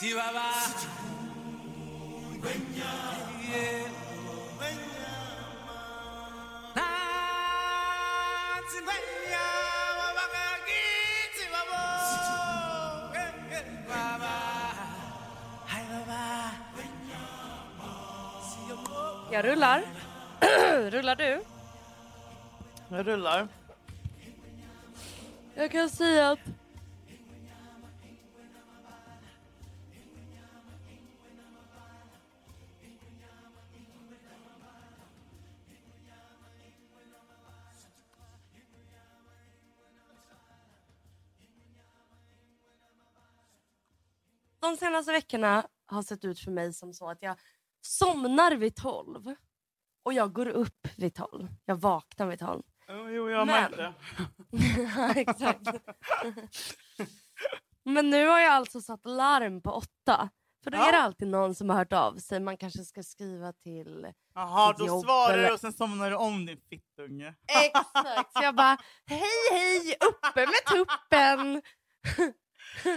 Chihuahua. Yeah. Na, Chihuahua, wabakaki, Chihuahua. Eh, eh, baba. Hi, baba. Jag rullar. Rullar du? Jag rullar. Jag kan säga att de senaste veckorna har sett ut för mig som så att jag somnar vid tolv och jag går upp vid tolv. Jag vaknar vid tolv. Jo, jo jag Men- märkte det. Exakt. Men nu har jag alltså satt larm på åtta. För då Ja. är det alltid någon som har hört av sig. Man kanske ska skriva till... Jaha, då jobb svarar eller- du och sen somnar du om din fittunge. Exakt! Så jag bara, hej hej, uppe med tuppen!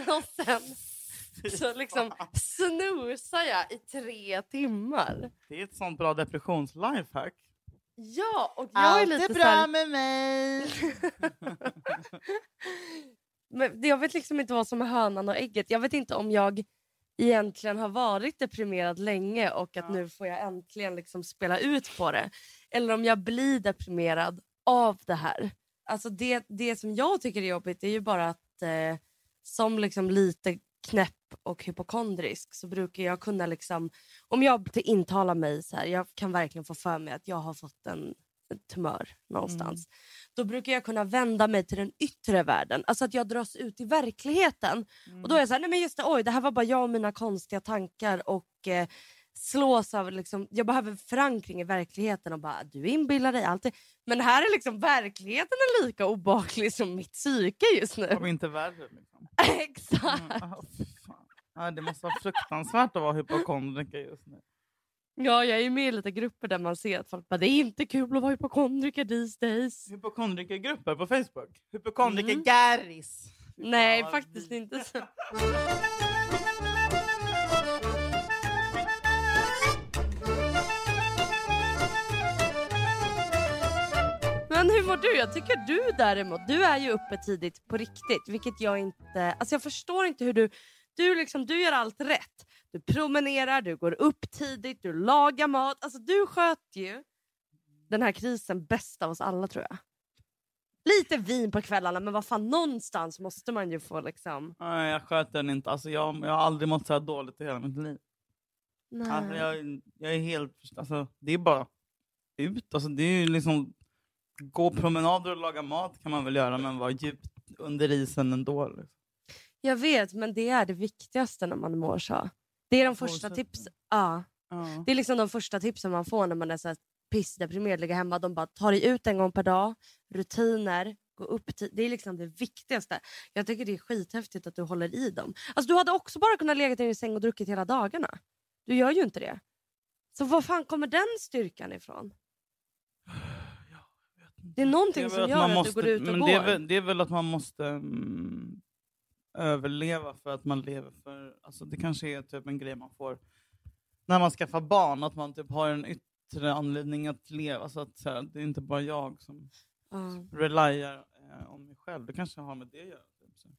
och sen så liksom snosar jag i tre timmar. Det är ett sånt bra depressions-lifehack. Ja, och jag är lite så här, med mig. men jag vet liksom inte vad som är hönan och ägget. Jag vet inte om jag egentligen har varit deprimerad länge och att Ja. nu får jag äntligen liksom spela ut på det. Eller om jag blir deprimerad av det här. Alltså det, det som jag tycker är jobbigt är ju bara att eh, som liksom lite knäpp och hypokondrisk så brukar jag kunna liksom, om jag intalar mig så här, jag kan verkligen få för mig att jag har fått en, tumör någonstans. Då brukar jag kunna vända mig till den yttre världen, alltså att jag dras ut i verkligheten. Och då är jag så här, nej men just det, oj det här var bara jag och mina konstiga tankar och eh, slås av, liksom, jag behöver förankring i verkligheten och bara du inbillar dig alltid. Men här är liksom verkligheten är lika obehaglig som mitt psyke just nu. Om inte värre. Liksom. Exakt. Mm, ah, fan. Ja, det måste vara fruktansvärt att vara hypokondriker just nu. Ja, jag är med i lite grupper där man ser att folk bara, det är inte kul att vara hypokondriker these days. Hypokondrikergrupper på Facebook. Hypokondriker Mm. Garris. Nej, faktiskt inte hur mår du? Jag tycker du däremot, du är ju uppe tidigt på riktigt. Vilket jag inte, alltså jag förstår inte hur du, du, liksom, du gör allt rätt. Du promenerar, du går upp tidigt, du lagar mat. Alltså du sköter ju den här krisen bäst av oss alla tror jag. Lite vin på kvällarna men vad fan någonstans måste man ju få liksom. Nej, jag sköter den inte. Alltså, jag, jag har aldrig mått så här dåligt i hela mitt liv. Alltså, Nej. jag, jag är helt... Alltså, det är bara ut. Alltså, det är ju liksom... Gå promenader och laga mat kan man väl göra, men vara djupt under isen ändå. Liksom. Jag vet men det är det viktigaste när man mår så. Det är de första tipsen. Ja. Ja. Det är liksom de första tipsen man får när man är så här pissdeprimerad, ligger hemma. De bara tar dig ut en gång per dag, rutiner, gå upp tid. Det är liksom det viktigaste. Jag tycker det är skithäftigt att du håller i dem. Alltså du hade också bara kunnat lägga dig i säng och druckit hela dagarna. Du gör ju inte det. Så var fan kommer den styrkan ifrån? Det är någonting väl som att gör man att måste, du går ut och men går. Det är, väl, det är väl att man måste mm, överleva för att man lever för... Alltså det kanske är typ en grej man får när man skaffar barn, att man typ har en yttre anledning att leva. Så att så här, det är inte bara jag som Ja. relyar eh, om mig själv. Det kanske har med det att göra. Typ.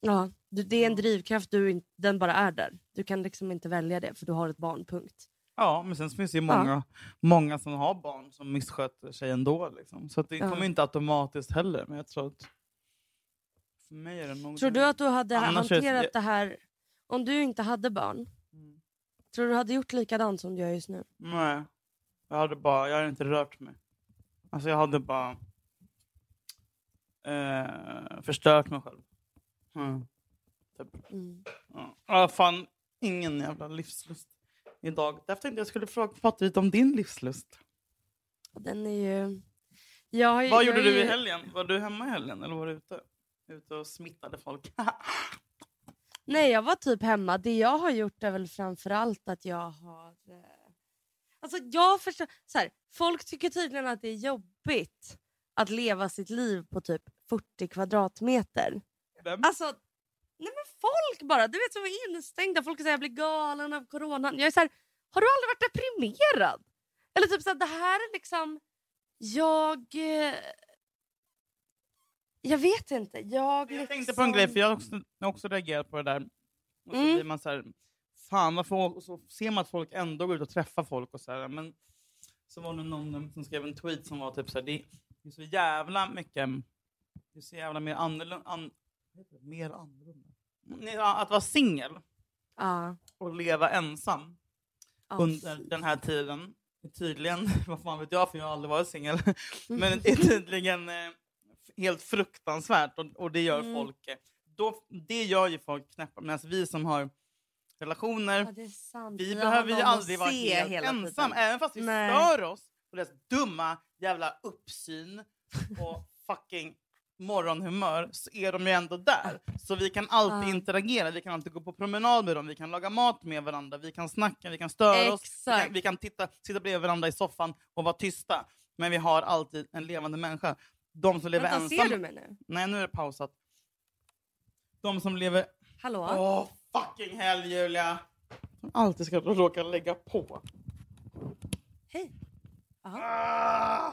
Ja, det är en drivkraft, du, den bara är där. Du kan liksom inte välja det för du har ett barn, punkt. Ja, men sen finns det ju många, många som har barn som missköter sig ändå. Liksom. Så det Ja. kommer inte automatiskt heller. Men jag tror att för mig är det nog... Tror du att du hade Annars är det- hanterat det här, om du inte hade barn, Mm. tror du du hade gjort likadant som du gör just nu? Nej, jag hade bara, jag hade inte rört mig. Alltså jag hade bara eh, förstört mig själv. Mm. Typ. Mm. Ja. Ja, fan, ingen jävla livslust idag. Därför tänkte jag skulle fråga, prata lite om din livslust. Den är ju... Jag Vad jag gjorde du i helgen? Var du hemma i helgen eller var du ute? Ute och smittade folk? Nej, jag var typ hemma. Det jag har gjort är väl framförallt att jag har... eh, Alltså jag förstår... Så här, folk tycker tydligen att det är jobbigt att leva sitt liv på typ 40 kvadratmeter. Vem? Alltså, Nej men folk bara, du vet som är instängda. Folk säger jag blir galen av coronan. Jag är så här, har du aldrig varit deprimerad? Eller typ så här, det här är liksom, jag... eh, Jag vet inte. Jag, Jag liksom... tänkte på en grej, för jag har också, jag också reagerat på det där. Och så Mm. blir man så här, fan varför, och så ser man att folk ändå går ut och träffar folk och så här, men så var det någon som skrev en tweet som var typ så här, det är så jävla mycket, det är så jävla mer annorlunda, an, mer annorlunda. Att vara singel Ja, och leva ensam ja. under den här tiden tydligen, vad fan vet jag för jag har aldrig varit singel, men är tydligen eh, helt fruktansvärt och, och det gör Mm. folk, eh, då, det gör ju folk knäppa. Medan vi som har relationer, Ja, det vi behöver ju aldrig vara helt hela ensam, tiden. även fast vi Nej. stör oss på deras dumma jävla uppsyn och fucking morgonhumör så är de ju ändå där. Så vi kan alltid Ja. interagera, vi kan alltid gå på promenad med dem, vi kan laga mat med varandra, vi kan snacka, vi kan störa oss, vi Exakt. kan, vi kan titta, sitta bredvid varandra i soffan och vara tysta. Men vi har alltid en levande människa. De som lever Vänta, ensamma... ser du mig nu? Nej, nu är det pausat. De som lever... Hallå? Åh, fucking hell Julia! Som alltid ska råka lägga på. Hej. Ah!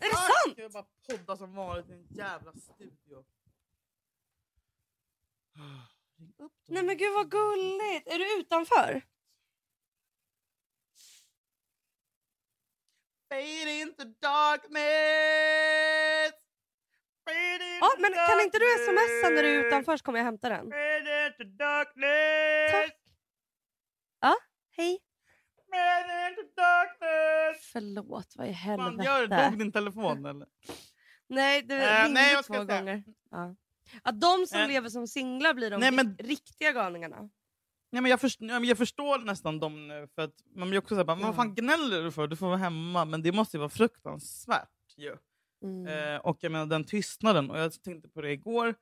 Är det Ah, sant? Jag bara podda som vanligt i en jävla studio? Ah, ring upp dem. Nej men gud vad gulligt. Är du utanför? Fade into darkness! Fade into Ja, men kan inte du smsa när du är utanför så kommer jag hämta den. Fade into darkness! Tack. Ja, hej. Fade into darkness! Förlåt, vad i Fan, gör helvete. Dog din telefon eller? Nej, det Eh, ringde nej, jag två gånger. Ja. Att de som Eh, lever som singlar blir de nej, men- riktiga galningarna. Nej, men jag, först, ja, men jag förstår nästan dem nu. För att man blir också såhär, bara, men vad fan gnäller du för? Du får vara hemma. Men det måste ju vara fruktansvärt ju. Mm. Eh, och jag menar den tystnaden. Och jag tänkte på det igår.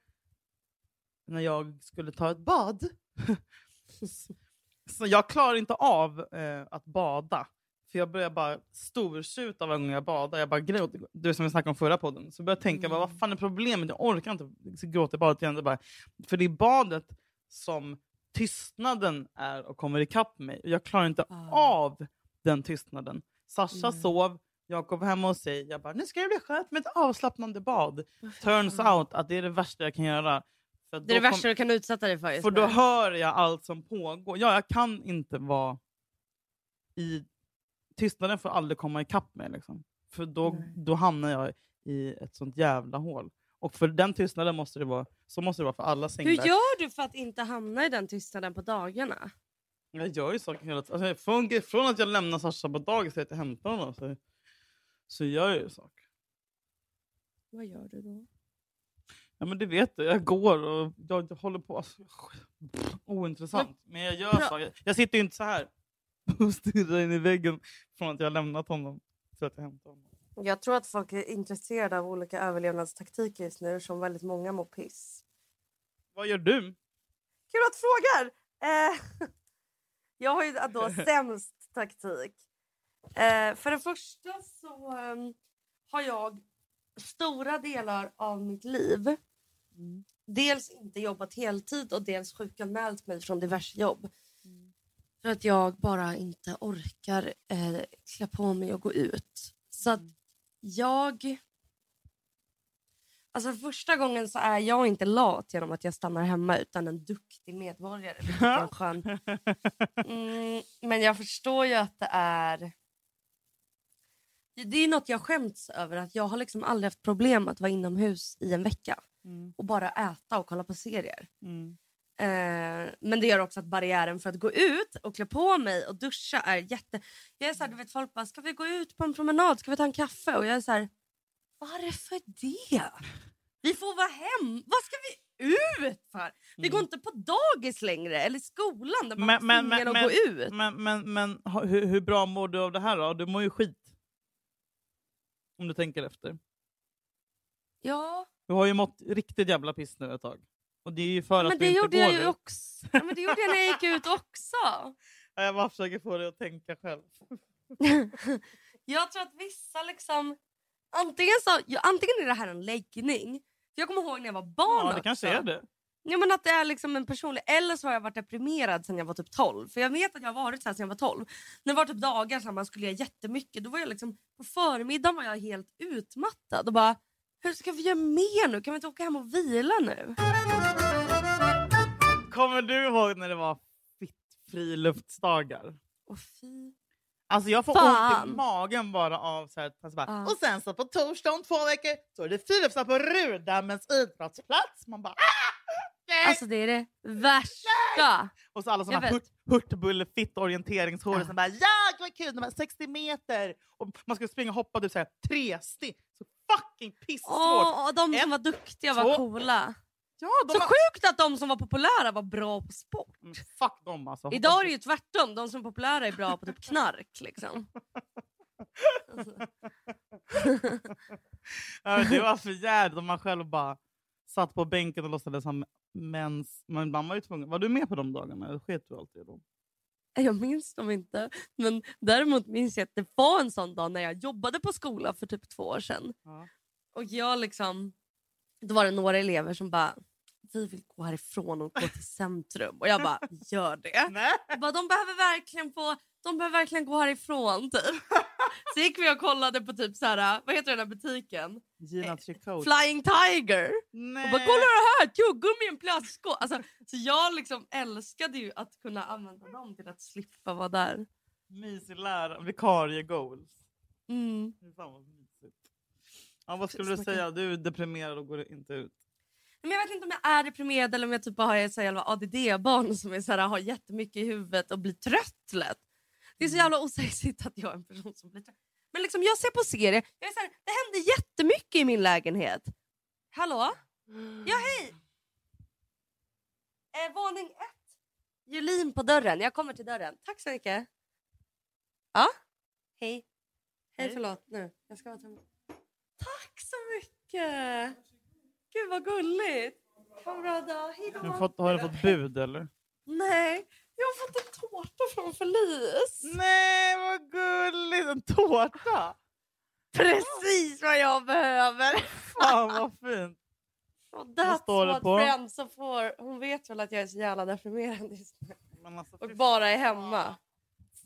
När jag skulle ta ett bad. Så jag klarar inte av eh, att bada. För jag börjar bara stortjuta varje gång jag badar. Jag bara gråter. Du som vi snackade om förra podden. Så börjar jag tänka, bara, vad fan är problemet? Jag orkar inte gråta i badet igen. Det bara, för det är badet som tystnaden är och kommer ikapp mig. Jag klarar inte Ah. av den tystnaden. Sasha Mm. sov, jag kom hem och sig. Jag bara, nu ska det bli skönt med ett avslappnande bad. Turns out att det är det värsta jag kan göra. För Det är det då kom- värsta du kan utsätta dig för för då hör jag allt som pågår. Ja, jag kan inte vara i... Tystnaden får aldrig komma ikapp mig. Liksom. För då, Nej. då hamnar jag i ett sånt jävla hål. Och för den tystnaden måste det vara, så måste det vara för alla Hur singlar. gör du för att inte hamna i den tystnaden på dagarna? Jag gör ju saker hela tiden. Alltså, från, från att jag lämnar Sasha på dagis till att jag hämtar honom så, så gör jag ju saker. Vad gör du då? Ja men det vet du, jag går och jag, jag håller på. Alltså, ointressant. Men jag gör Bra. saker. Jag sitter ju inte så här och stirrar in i väggen från att jag har lämnat honom till att jag hämtar honom. Jag tror att folk är intresserade av olika överlevnadstaktiker just nu som väldigt många mår piss. Vad gör du? Kul att du frågar! Eh, jag har ju då sämst taktik. Eh, för det första så ehm, har jag stora delar av mitt liv dels inte jobbat heltid och dels sjukanmält mig från diverse jobb. För att jag bara inte orkar eh, klä på mig och gå ut. Så att jag... Alltså första gången så är jag inte lat genom att jag stannar hemma utan en duktig medborgare. skön Mm, men jag förstår ju att det är... Det är något jag skämts över. att Jag har liksom aldrig haft problem att vara inomhus i en vecka Mm. och bara äta och kolla på serier. Mm. Eh, men det gör också att barriären för att gå ut och klä på mig och duscha är jätte... Jag är så här, du vet, folk bara, ska vi gå ut på en promenad? Ska vi ta en kaffe? Och jag är så här, varför det? Vi får vara hem. Vad ska vi ut för? Vi går inte på dagis längre eller skolan där man Men- men- men- att gå ut. Men, men, men hur, hur bra mår du av det här då? Du mår ju skit. Om du tänker efter. Ja, Du har ju mått riktigt jävla piss nu ett tag. Och det är ju för att men du det inte gjorde går jag ju dit. också. Men det gjorde jag när jag gick ut också. Ja, Jag bara försöker få dig att tänka själv. jag tror att vissa liksom... Antingen, så, antingen är det här en läggning. För jag kommer ihåg när jag var barn Ja, det också. kanske är det. Ja, men att det är liksom en personlig... Eller så har jag varit deprimerad sen jag var typ 12. För jag vet att jag har varit så här sen jag var 12. När det var typ dagar så man skulle göra jättemycket. Då var jag liksom, på förmiddagen var jag helt utmattad. Och bara, hur ska vi göra mer nu? Kan vi inte åka hem och vila nu? Kommer du ihåg när det var fitt friluftsdagar? Åh fy. Alltså jag får Fan. ont i magen bara av så här, alltså bara, Ja. Och sen så på torsdag om två veckor så är det friluftsdag på Rudammens idrottsplats. Man bara ah! Nej! Alltså det är det värsta. Och så alla såna vet. hurt, hurtbulle-fitt orienteringshår Ja. som bara ja vad kul, de här 60 meter! Och man skulle springa och hoppa typ så här, tre steg. Så fucking pissvårt! Åh, de som var duktiga två. var coola. Ja, Så har- sjukt att de som var populära var bra på sport. Mm, Fuck dem alltså. Idag är det ju tvärtom. De som är populära är bra på typ knark. Liksom. Ja, men det var för jävligt om man själv bara satt på bänken och låtsades som mens. Men man var ju tvungen. Var du med på de dagarna? Eller sket du alltid i dem? Jag minns dem inte. Men däremot minns jag att det var en sån dag när jag jobbade på skola för typ två år sedan. Ja. Och jag liksom, då var det några elever som bara, vi vill gå härifrån och gå till centrum. Och jag bara, gör det. Nej. Jag bara, de behöver verkligen få, de behöver verkligen gå härifrån typ. Så gick vi och kollade på typ så här, vad heter den här butiken? Gina Tricot. Flying Tiger. Nej. Och bara kolla det här, tuggummi i en plastskål. Alltså, så jag liksom älskade ju att kunna använda dem till att slippa vara där. Mysig lärare. Vikarie goals. Mm. Ja, vad skulle du säga? Du är deprimerad och går inte ut. Men jag vet inte om jag är deprimerad eller om jag typ har ett ADD-barn som är så här, har jättemycket i huvudet och blir trött lätt. Det är så jävla osexigt att jag är en person som blir trött. Men liksom, jag ser på serier, jag är så här, det händer jättemycket i min lägenhet. Hallå? Ja hej! Eh, våning ett. Julin på dörren, jag kommer till dörren. Tack så mycket. Ja? Hej. Hej, förlåt nu. Jag ska vara tömma. Tack så mycket! Gud vad gulligt. Ha en bra dag. Hej då. Har du fått, har du fått bud eller? Nej, jag har fått en tårta från Felice. Nej vad gulligt! En tårta! Precis vad jag behöver. Fan vad fint! Och Vad that's står det what på? friends. Hon vet väl att jag är så jävla deprimerad just nu. Men alltså, Och fy bara är hemma.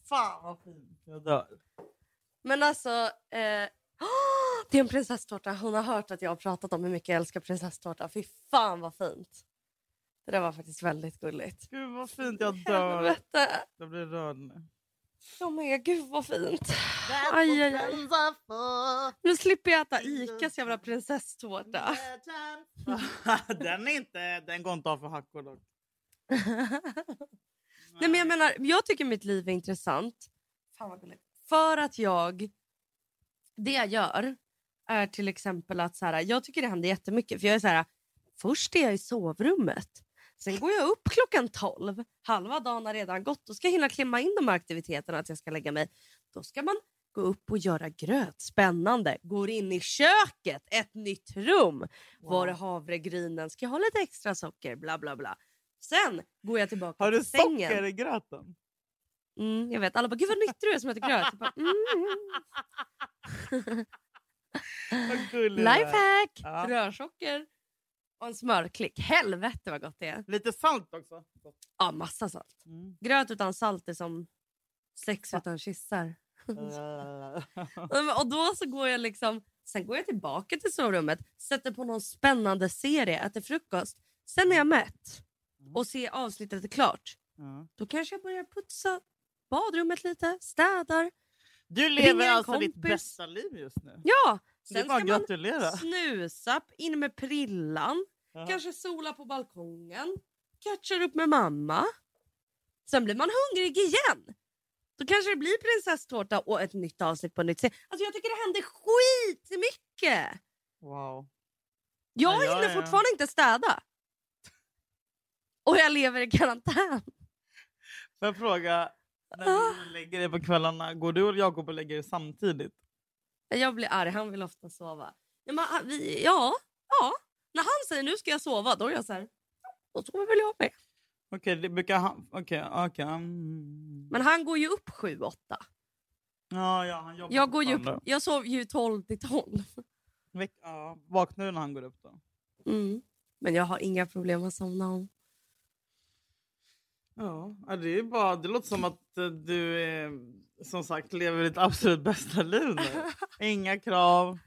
Fan vad fint! Jag dör. Men alltså, eh, det är en prinsesstårta. Hon har hört att jag har pratat om hur mycket jag älskar prinsesstårta. Fy fan vad fint. Det där var faktiskt väldigt gulligt. Gud vad fint, jag dör. Helvete. Jag blir rörd nu. Jag med, gud vad fint. Aj, aj, aj. Nu slipper jag äta Icas jävla prinsesstårta. den är inte, den går inte av för hackor dock. Nej, men jag menar, jag tycker mitt liv är intressant. Fan vad gulligt. För att jag, det jag gör är till exempel att så här, jag tycker det händer jättemycket. För jag är så här, först är jag i sovrummet. Sen går jag upp klockan 12. Halva dagen har redan gått. Då ska jag hinna klämma in de här aktiviteterna att jag ska lägga mig. Då ska man gå upp och göra gröt. Spännande. Går in i köket. Ett nytt rum. Var är havregrynen? Ska jag ha lite extra socker? Bla bla bla. Sen går jag tillbaka Har du till sängen. socker i gröten? Mm, jag vet. Alla bara, gud vad nyttig du är som äter gröt. Bara, mm. Du. Lifehack! Ja. Rörsocker och en smörklick. Helvete vad gott det är. Lite salt också. Ja, massa salt. Mm. Gröt utan salt är som sex utan kyssar. och då så går jag liksom, sen går jag tillbaka till sovrummet, sätter på någon spännande serie, äter frukost. Sen är jag mätt och ser avsnittet är klart. Ja. Då kanske jag börjar putsa badrummet lite, städar. Du lever alltså ditt kompis. bästa liv just nu. Ja! Sen ska att man gratulera. snusa, in med prillan, Ja. kanske sola på balkongen, catchar upp med mamma. Sen blir man hungrig igen. Då kanske det blir prinsesstårta och ett nytt avsnitt på nytt. Alltså jag tycker det händer skitmycket. Wow. Jag Ja, hinner är- fortfarande inte städa. Och jag lever i karantän. Får jag fråga, när Ah. du lägger dig på kvällarna, går du och Jakob och lägger er samtidigt? Jag blir arg, han vill ofta sova. Ja, men, han- vi, ja, ja. När han säger nu ska jag sova, då är jag så här, då sover väl jag med. Okej, det brukar han... Okej, okej. mm. Men han går ju upp sju, åtta. Ja, ja, han jobbar Jag, går ju upp, jag sov ju 12 till 12. Veck, ja, vaknar du när han går upp då? Mm. Men jag har inga problem att somna om. Ja, det, är bara, det låter som att eh, du är, som sagt lever ditt absolut bästa liv nu. Inga krav.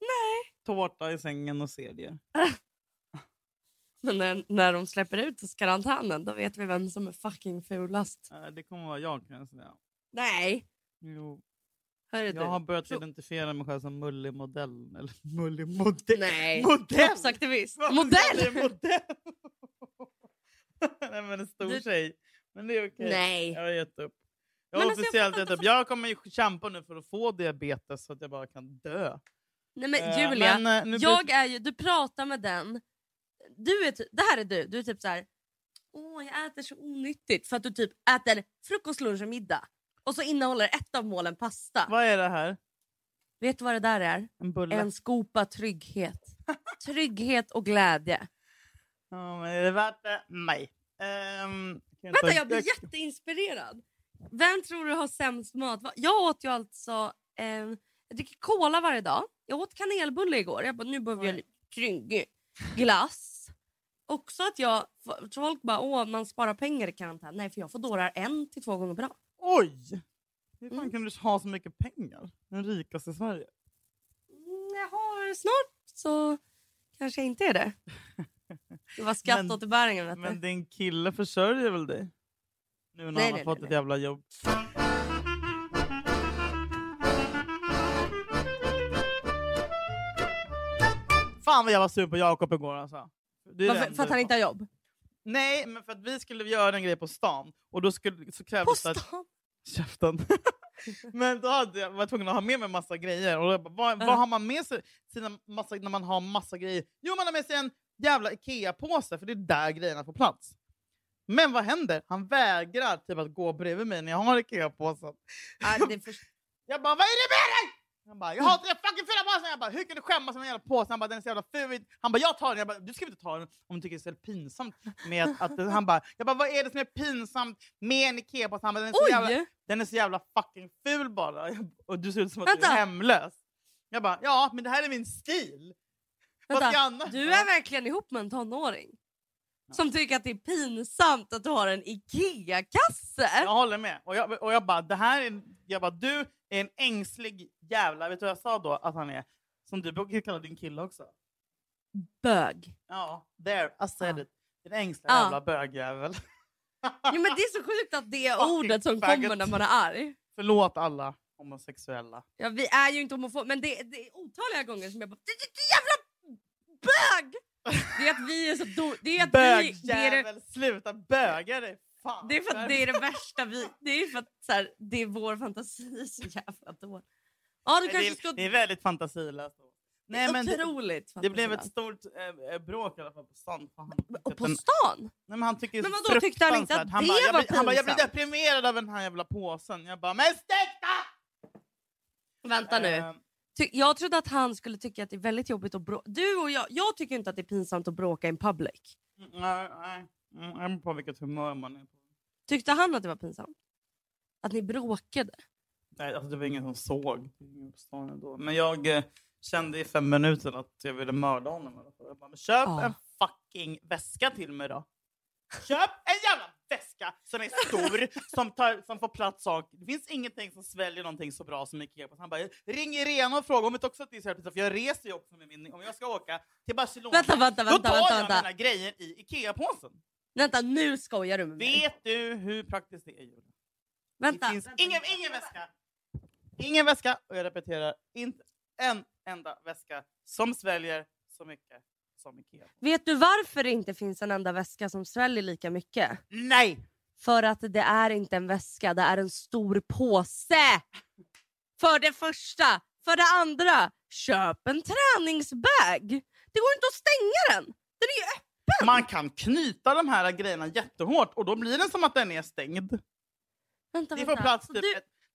Nej. Tårta i sängen och serier. Men när, när de släpper ut oss karantänen då vet vi vem som är fucking fulast. Det kommer vara jag kan jag säga. Nej. Jo, Hörru jag har börjat Pro- identifiera mig själv som mullig modell. Eller mullig modell. Nej. Modell! Kroppsaktivist. Modell! modell? Nej men en stor Du- tjej. Men det är okej. Nej. Jag har gett upp. Jag har alltså, officiellt gett upp. Jag kommer ju kämpa nu för att få diabetes så att jag bara kan dö. Nej men Eh, Julia, men, nu jag är ju, du pratar med den. Du är ty- det här är du. Du är typ så här. Åh, jag äter så onyttigt. För att du typ äter frukost, lunch och middag. Och så innehåller ett av målen pasta. Vad är det här? Vet du vad det där är? En bulle? En skopa trygghet. trygghet och glädje. Ja, men är det värt det? Nej. Kan Vänta, ta- jag blir jätteinspirerad. Vem tror du har sämst mat? Jag åt ju alltså... Eh, jag dricker cola varje dag. Jag åt kanelbulle igår. Jag bara, nu behöver jag trygg glass. Också att jag... Folk bara, åh man sparar pengar i karantän. Nej, för jag får dårar en till två gånger bra. Oj! Hur fan Mm. kan du ha så mycket pengar? Den rikaste i Sverige. Mm, Jag har snart så kanske jag inte är det. Det var Men- skatteåterbäringen Men du. din kille försörjer väl dig? Nu när Nej, han har nej, fått nej, ett jävla jobb. Fan vad jag var sur på Jakob igår alltså. Varför, för att han inte har jobb? Nej, men för att vi skulle göra en grej på stan och då skulle, så På det att... stan? Käften. men då hade jag, var jag tvungen att ha med mig massa grejer. Och bara, vad, Ja. vad har man med sig sina massa, när man har massa grejer? Jo, man har med sig en jävla Ikea-påse för det är där grejerna får plats. Men vad händer? Han vägrar typ att gå bredvid mig när jag har Ikea-påsen. Ja, det är för... Jag bara, vad är det med dig? Han bara, jag har tre fucking fyra påsar! Jag bara, hur kan du skämmas med en jävla påse? Han bara, den är så jävla ful. Han bara, jag tar den. Jag bara, du ska inte ta den om du tycker det är så pinsamt. Med att, att, han bara, jag bara, vad är det som är pinsamt med en Ikea-påse? Han bara, den är så jävla den är så jävla fucking ful bara. Och du ser ut som att du Vänta. är hemlös. Jag bara, ja men det här är min stil. Vänta, du är verkligen ihop med en tonåring? Som tycker att det är pinsamt att du har en IKEA-kasse? Jag håller med. Och jag, och jag bara, det här är, jag bara, du är en ängslig jävla, vet du vad jag sa då att han är? Som du brukar kalla din kille också. Bög. Ja, there, I said Ja. it. En ängslig Ja. jävla bögjävel. Jo, men det är så sjukt att det är ordet som faggot. kommer när man är arg. Förlåt alla homosexuella. Ja, vi är ju inte homofober, men det, det är otaliga gånger som jag bara "Det- det- det jävla bög! Det är att vi är så do- det är att vi, det, är det, sluta böga dig! Fan. det är för att det är det värsta vi... Det är för att så här, det är vår fantasi så jävla dålig. Ja, du kanske det, ska... det är väldigt fantasilöst. Nej, men det, otroligt det blev ett stort eh, bråk i alla fall på stan. Han, Och på stan? Nej, men han tycker Men det vadå, tyckte han inte att han det bara, var blir, Han bara, jag blir pinsamt? deprimerad av den här jävla påsen. Jag bara, men stekta! Vänta nu. Jag trodde att han skulle tycka att det är väldigt jobbigt att bråka. Du och jag, jag tycker inte att det är pinsamt att bråka in public. nej, nej. Mm, Jag beror på vilket humör man är på. Tyckte han att det var pinsamt? Att ni bråkade? Nej, alltså, det var ingen som såg. Det ingen. Men jag eh, kände i fem minuter att jag ville mörda honom. Jag bara, köp Ja. en fucking väska till mig då. Köp en jävla väska som är stor, som, tar, som får plats saker. Det finns ingenting som sväljer någonting så bra som Ikea. Han bara, ring Irena och fråga om inte också att det är så här för jag reser ju också med min... Om jag ska åka till Barcelona, Vänta, vänta, då vänta, tar vänta, jag vänta. mina grejer i Ikea-påsen. Vänta, nu skojar du med mig. Vet du hur praktiskt det är, Julia? Vänta. Det finns ingen, ingen väska. Ingen väska, och jag repeterar, inte en enda väska som sväljer så mycket som Ikea. Vet du varför det inte finns en enda väska som sväljer lika mycket? Nej! För att det är inte en väska, det är en stor påse! För det första. För det andra, köp en träningsbag. Det går inte att stänga den. Den är ju öppen. Man kan knyta de här grejerna jättehårt och då blir den som att den är stängd. Vänta, Det får vänta. plats typ du,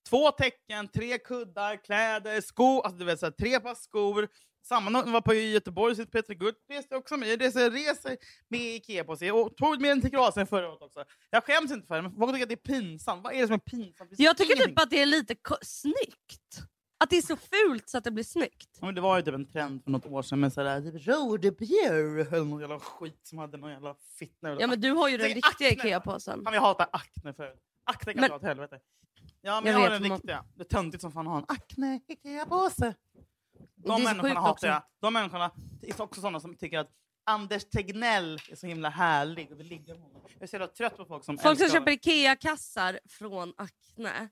två täcken, tre kuddar, kläder, skor, alltså du vet, så här, tre par skor. Samma när var på Göteborg, så Peter Gutt reste också med. Reser, reser med Ikea på sig och tog med den till Kroatien förra året också. Jag skäms inte för det, men folk tycker att det är pinsamt. Vad är det som är pinsamt? Jag tycker ingenting. typ att det är lite snyggt. Att det är så fult så att det blir snyggt. Ja, men det var ju typ en trend för något år sedan med sådär typ Rodebjer eller någon jävla skit som hade någon jävla fitna. Ja men du har ju den riktiga. Ikea-påsen. Jag hatar Acne förut. Acne kan Men- dra åt helvete. Ja men Jag jag, har den man- riktiga. Det är töntigt som fan att ha en Acne Ikea-påse. De människorna hatar också. jag. De människorna är också sådana som tycker att Anders Tegnell är så himla härlig och vill ligga med honom. Jag är så jävla trött på folk som Folk som köper Ikea-kassar från Acne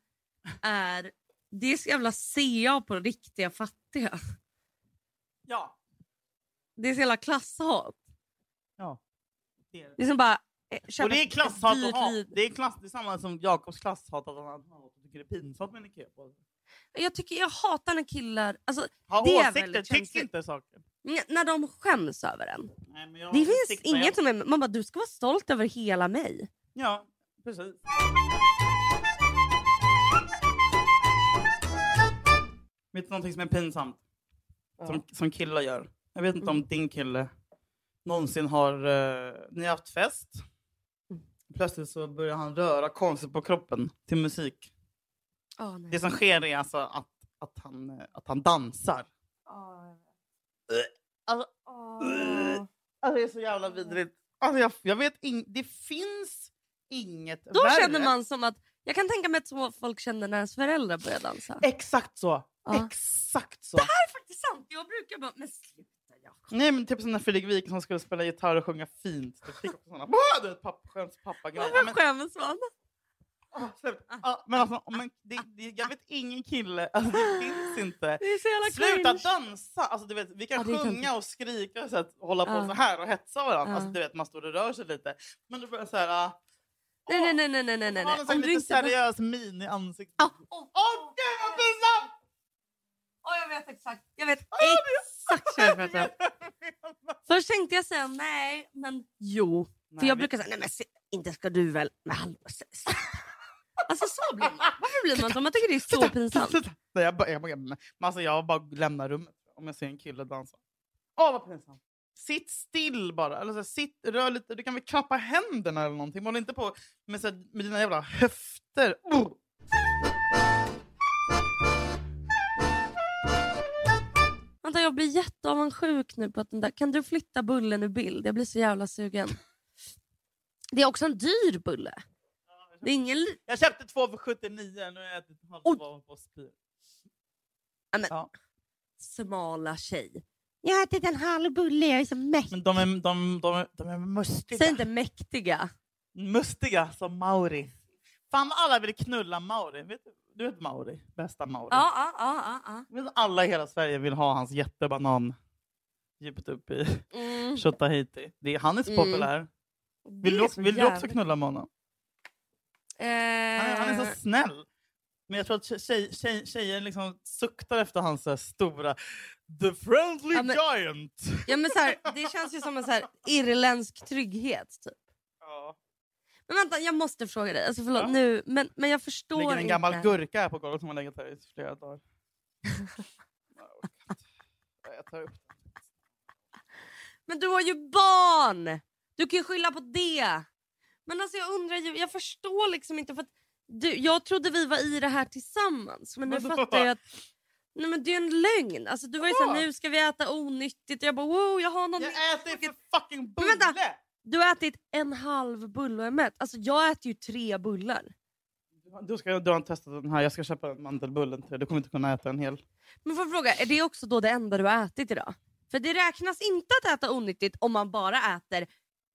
är... Det är så jävla CA på riktiga fattiga. Ja. Det är så jävla klasshat. ja. Det är det. Det är som bara... eh, köpa Och det är klasshat hat. liv. Det är, klass, det är samma som Jakobs klasshat, att han tycker det är pinsamt med en Ikea-påse. Jag, tycker, jag hatar när killar... Alltså, Ha Det är åsikter, väldigt tyck känsligt. inte saker. n- när de skäms över en. Nej, Det finns inget jag- som är... Man bara, du ska vara stolt över hela mig. Ja, precis. Vet du någonting som är pinsamt? Som, som killar gör? Jag vet inte om Mm. din kille någonsin har... Uh, ni har haft fest. Mm. Plötsligt så börjar han röra konstigt på kroppen till musik. Oh. Det som sker är alltså att, att, han, att han dansar. Alltså, alltså det är så jävla vidrigt. Alltså jag, jag vet in, Det finns inget Då värre. känner man som att... Jag kan tänka mig att så folk känner när ens föräldrar börjar dansa. Exakt så. Ja. Exakt så. Det är faktiskt sant. Jag brukar bara... Men sluta Jakob. Nej men typ som när Fredrik Wikingsson skulle spela gitarr och sjunga fint. Det fick också såna du vet, papp, skönt pappagrejer. Varför Men, skäms man? Åh, slut. Ja, men alltså, men det, det, jag vet ingen kille, alltså, det finns inte. Det är så jävla Sluta cringe. dansa! Alltså, du vet, vi kan Ja, sjunga och skrika så att, hålla på Ja. så här och hetsa varandra. Alltså, du vet, man står och rör sig lite. Men du börjar så här... ah, Nej, nej, nej, nej, nej, nej, nej. Ha en sån Om lite inte... seriös min i ansiktet. Ah, Åh åh, gud vad pinsamt! åh, jag vet exakt. Jag vet exakt vad jag pratar om. Först tänkte jag säga nej, men jo. För Nej, jag vi- brukar säga, nej men se, inte ska du väl... Men hallå, Alltså så blir man. Varför blir man så? Man tycker det är så pinsamt. Nej, jag, bara, jag, bara, men alltså, jag bara lämnar rummet om jag ser en kille dansa. Åh vad pinsamt. Sitt still bara. Eller så, här, sitt, rör lite. Du kan väl klappa händerna eller någonting. Håll inte på med, så, här, med dina jävla höfter. Oh. Vänta, jag blir jätteavundsjuk nu på att den där... Kan du flytta bullen ur bild? Jag blir så jävla sugen. Det är också en dyr bulle. Det är ingen... Jag köpte två för 79. Nu har jag ätit halva på spyr. Ja, men, Ja. Smala tjej. Jag har ätit en halv bulle, jag är så mäktig. Men de är, de, de, är- de är mustiga. Säg inte mäktiga. Mustiga som Mauri. Fan vad alla vill knulla Mauri. Vet du, du vet Mauri? Bästa Mauri. Ja, ja, ja, ja, du, Alla i hela Sverige vill ha hans jättebanan djupt upp i ja. Mm. Tjotahejti. Det är, han är så Mm. populär. Vill, är du, så vill du också knulla med honom? Eh, Han är, han är så snäll. Men jag tror att tjej, tjej, tjejer liksom suktar efter hans så här stora The friendly Ja, men- giant. ja, men så här, det känns ju som en så här irländsk trygghet. Typ. Ja. Men vänta, jag måste fråga dig. Alltså, förlåt, Ja. nu, men, men jag Det förstår ligger en inte. gammal gurka här på golvet som har legat här i flera dagar. Jag inte. Jag tar upp den. Men du har ju barn! Du kan ju skylla på det. Men alltså jag undrar ju, jag förstår liksom inte för du, jag trodde vi var i det här tillsammans men nu Vadå? fattar jag att nej men det är en lögn. Alltså du var ju såhär, nu ska vi äta onyttigt och jag bara wow jag har någon Jag äter ju för fucking Men bulle! vänta. Du har ätit en halv bulle och är mätt. Alltså jag äter ju tre bullar. Du, ska, du har inte testat den här, jag ska köpa en mandelbullen till dig. Du kommer inte kunna äta en hel. Men får jag fråga, är det också då det enda du har ätit idag? För det räknas inte att äta onyttigt om man bara äter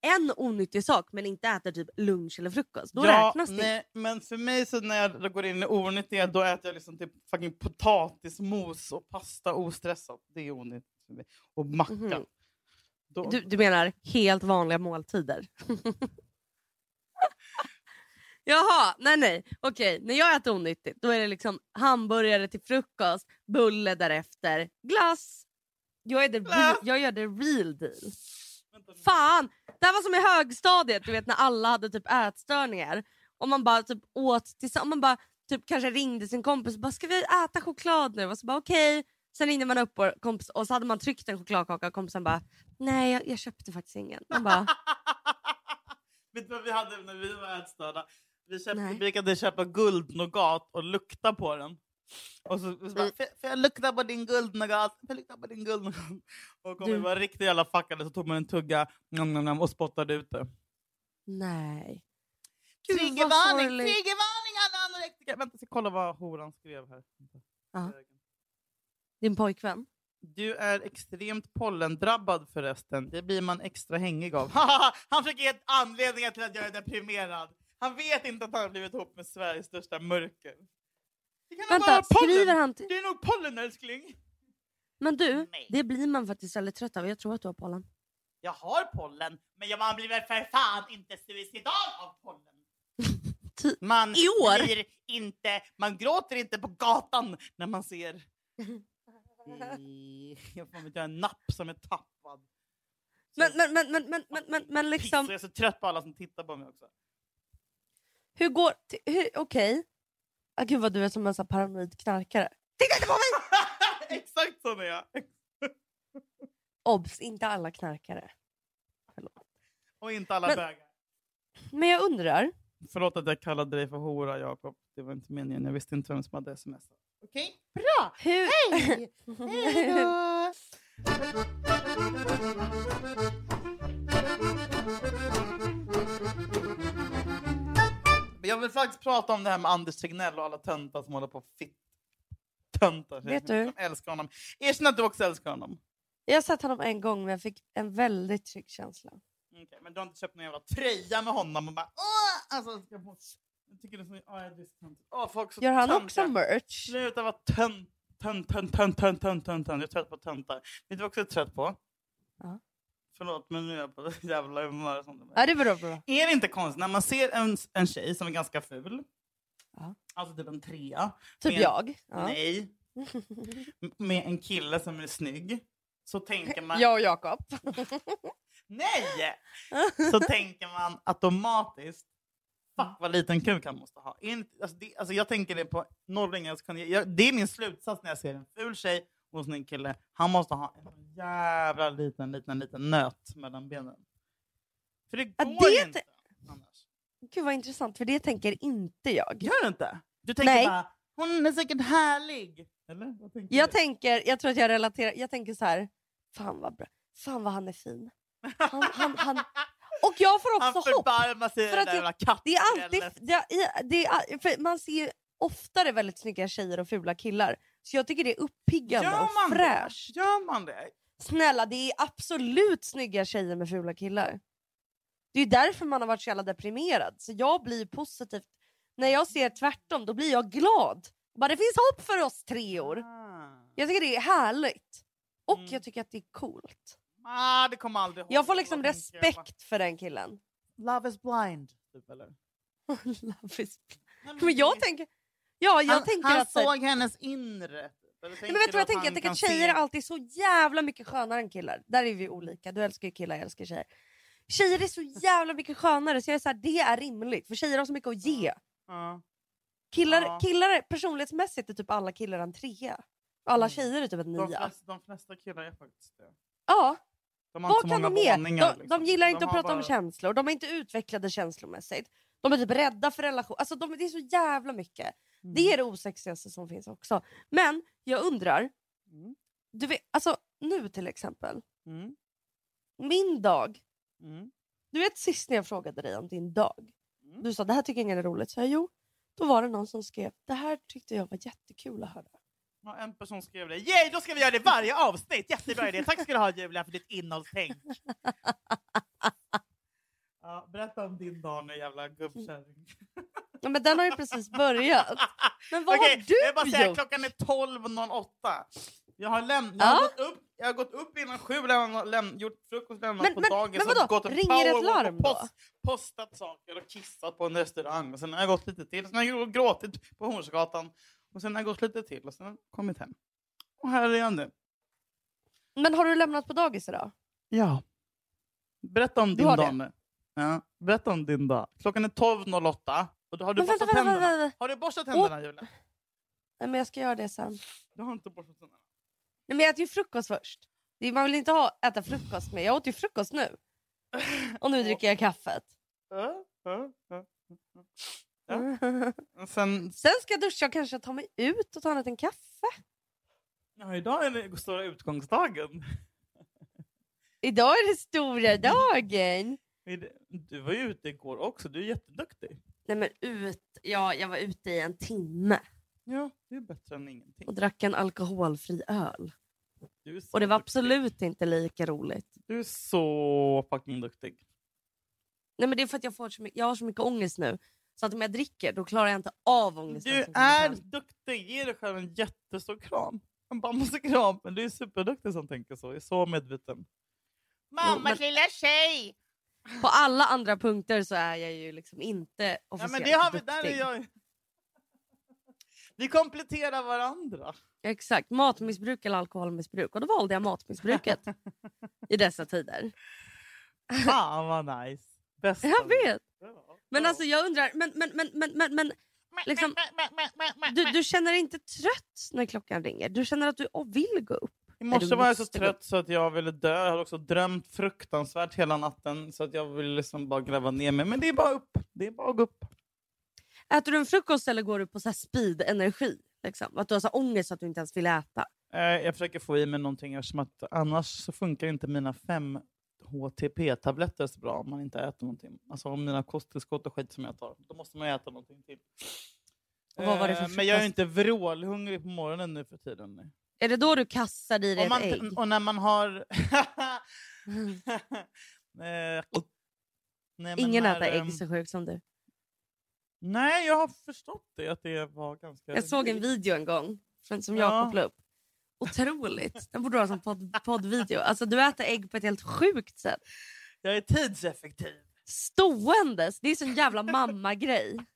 en onyttig sak men inte äter typ lunch eller frukost. Då ja, räknas det nej, men för mig så när jag går in i onyttiga då äter jag liksom typ fucking potatismos och pasta ostressat. Det är onyttigt för mig. Och macka. Mhm. Då, Du, du menar helt vanliga måltider? Jaha, nej nej. Okej, när jag äter onyttigt då är det liksom hamburgare till frukost, bulle därefter, glass. Jag, är Glass. jag gör det real deal. Fan! Det här var som i högstadiet, du vet när alla hade typ ätstörningar. Och man bara typ åt tillsammans, man bara typ kanske ringde sin kompis och bara “ska vi äta choklad nu?” och så bara okej. Sen ringde man upp och, kompis, och så hade man tryckt en chokladkaka och kompisen bara “nej jag, jag köpte faktiskt ingen”. Man bara Vet du vad vi hade när vi var ätstörda? Vi, köpte, vi brukade köpa guldnougat och lukta på den. Och så, så bara, "Får- får jag lukta på din guldnugget? Får jag lukta på din guldnugget? Och om Du- vi var riktigt jävla fuckade så tog man en tugga nom, nom, nom, och spottade ut det. Nej. Triggervarning! Triggervarning alla anorektiker! Vänta, jag ska kolla vad horan skrev här. Ja. Din pojkvän? Du är extremt pollendrabbad förresten. Det blir man extra hängig av. Han försöker ge anledningar till att jag är deprimerad. Han vet inte att han har blivit ihop med Sveriges största mörker. Vänta, skriver han till... Det är nog pollen älskling. Men du, Nej. det blir man faktiskt väldigt trött av. Jag tror att du har pollen. Jag har pollen, men jag- man blir väl för fan inte suicidal av pollen. Man I år? blir inte, man gråter inte på gatan när man ser jag får inte en napp som är tappad. Men, men, men, men, men, men, men, men Piss, liksom, Jag är så trött på alla som tittar på mig också. hur går... Okej. Ah, gud vad du är som en sån paranoid knarkare. Titta inte på mig! Exakt sån är jag. Obs, inte alla knarkare. Och inte alla Men- bögar. Men jag undrar, Förlåt att jag kallade dig för hora, Jakob. Det var inte meningen. Jag visste inte vem som hade smsat. Okej, bra! hur... Hej! Hej då! Men Jag vill faktiskt prata om det här med Anders Tegnell och alla töntar som håller på fitt töntar. Vet du? Som älskar honom. Erkänn att du också älskar honom. Jag har sett honom en gång men jag fick en väldigt trygg känsla. Okej, men du har inte köpt någon jävla tröja med honom och bara Åh! Alltså, jag, jag tycker det är så... Åh, jag är. Åh, folk så Gör han töntiga. också merch? Sluta vara tönt, tönt, tönt, tönt, tönt, tönt, tönt. Jag är trött på töntar. Vet du vad jag också är trött på? Ja. Förlåt, men nu är jag på jävla humör. Ja, det bra. bra. Är det inte konstigt när man ser en, en tjej som är ganska ful, Ja. alltså typ en trea, Typ Men- jag. Ja. nej, med en kille som är snygg, så tänker man... Jag och Jakob. Nej! Så tänker man automatiskt Fuck vad liten kuk han måste ha. Alltså det, alltså jag tänker det på jag- jag- Det är min slutsats när jag ser en ful tjej och en kille. Han måste ha en jävla liten, liten, liten nöt mellan benen. För det Ja, går det ju är inte annars. Gud vad intressant, för det tänker inte jag. Gör det inte? Du tänker Nej. bara, hon är säkert härlig. Eller? Vad tänker Jag du? tänker, jag tror att jag relaterar, jag tänker så här. Fan vad bra. Fan vad han är fin. Han, han, han. Och jag får Han också hopp. förbarmar sig För det att där det-. Det är alltid, det det man ser oftare väldigt snygga tjejer och fula killar. Så jag tycker det är uppiggande Gör och man det? fräscht. Gör man det? Snälla, det är absolut snygga tjejer med fula killar. Det är därför man har varit så jävla deprimerad. Så jag blir positivt... När jag ser tvärtom, då blir jag glad. Bara det finns hopp för oss treor. Ah. Jag tycker det är härligt. Och Mm. jag tycker att det är coolt. Ah, det kommer aldrig Jag får liksom respekt för den killen. Love is blind. Typ, eller? Love is- Men jag tänker... Ja, jag han, tänker han att... såg hennes inre. Nej, men vet du vad jag tänker? Jag tänker att tjejer är alltid så jävla mycket skönare än killar. Där är vi olika. Du älskar ju killar, jag älskar tjejer. Tjejer är så jävla mycket skönare så jag är så här, det är rimligt. För tjejer har så mycket att ge. Ja. Killar, Ja. killar personlighetsmässigt är typ alla killar en trea. Alla Mm. tjejer är typ en De, nia. flesta, de flesta killar är faktiskt det. Ja, De har vad kan de ge? De, liksom. de gillar inte att har prata om bara- känslor, de är inte utvecklade känslomässigt. De är typ rädda för relation. Alltså de, det är så jävla mycket. Mm. Det är det osexigaste som finns också. Men jag undrar, Mm. du vet, alltså nu till exempel. Mm. Min dag. Mm. Du vet sist när jag frågade dig om din dag. Mm. Du sa det här tycker ingen är roligt. Så jag, jo, då var det någon som skrev det här tyckte jag var jättekul att höra. Ja, en person skrev det. Yay, då ska vi göra det varje avsnitt! Jättebra idé. Tack ska du ha Julia för ditt innehållstänk. Ja, berätta om din dag nu jävla gubbkärring. Ja, men den har ju precis börjat. Men vad Okej, har du jag bara säga, gjort? klockan är 12.08. Jag har, läm- jag, har gått upp, jag har gått upp innan sju, läm- läm- gjort frukost, lämnat Men- på men- dagis men och vadå? gått en Ringer ett larm och post, postat saker och kissat på en restaurang. Och sen har jag gått lite till, sen har jag gråtit på Hornsgatan och sen har jag gått lite till och sen har jag kommit hem. Och här är jag nu. Men har du lämnat på dagis idag? Ja. Berätta om din dag nu. Ja, berätta om din dag. Klockan är 12.08 och då har du Men borstat vänta, tänderna. vänta, vänta. Har du borstat tänderna Julia? Nej, men jag ska göra det sen. Du har inte borstat tänderna. Nej, men jag äter ju frukost först. Man vill inte ha, äta frukost med. Jag åt ju frukost nu. Och nu dricker jag kaffet. Ja, Sen, Sen ska jag duscha och kanske ta mig ut och ta en liten kaffe. ja, idag är det stora utgångsdagen. Idag är det stora dagen. Du var ju ute igår också, du är jätteduktig. Nej men ut, ja jag var ute i en timme Ja, det är bättre än ingenting. och drack en alkoholfri öl. Du är så Och det var duktig. absolut inte lika roligt. Du är så fucking duktig. Nej men det är för att jag, får så mycket, jag har så mycket ångest nu. Så att om jag dricker då klarar jag inte av ångesten. Du är duktig, ge dig själv en jättestor kram. En bamsekram, men du är superduktig som tänker så. Jag är så medveten. Mammas lilla tjej! På alla andra punkter så är jag ju liksom inte Ja, officiellt men det har vi, där är jag. Vi kompletterar varandra. Exakt, matmissbruk eller alkoholmissbruk. Och då valde jag matmissbruket i dessa tider. Fan vad nice. Bästa Jag vet. Ja, Men ja. alltså jag undrar, men, men, men, men, men, men liksom, du, du känner dig inte trött när klockan ringer? Du känner att du vill gå upp? I morse var jag så måste gå trött så att jag ville dö. Jag hade också drömt fruktansvärt hela natten så att jag ville liksom bara gräva ner mig. Men det är bara upp. Det är bara att gå upp. Äter du en frukost eller går du på så här speed-energi? Liksom? Att du har så ångest att du inte ens vill äta? Eh, jag försöker få i mig någonting eftersom att annars så funkar inte mina fem HTP-tabletter så bra om man inte äter någonting. Alltså om mina kosttillskott och skit som jag tar. Då måste man äta någonting till. Eh, men jag är inte vrålhungrig på morgonen nu för tiden. Är det då du kastar i dig man, ett ägg? och när man har... Eh, nej, Ingen när, äter ägg ehm, så sjuk som du. Nej, jag har förstått det. Att det var ganska... Jag såg en video en gång som Ja. Jakob la upp. Otroligt. Den borde du ha som podd, poddvideo. Alltså, du äter ägg på ett helt sjukt sätt. Jag är tidseffektiv. Ståendes. Det är sån jävla mamma-grej.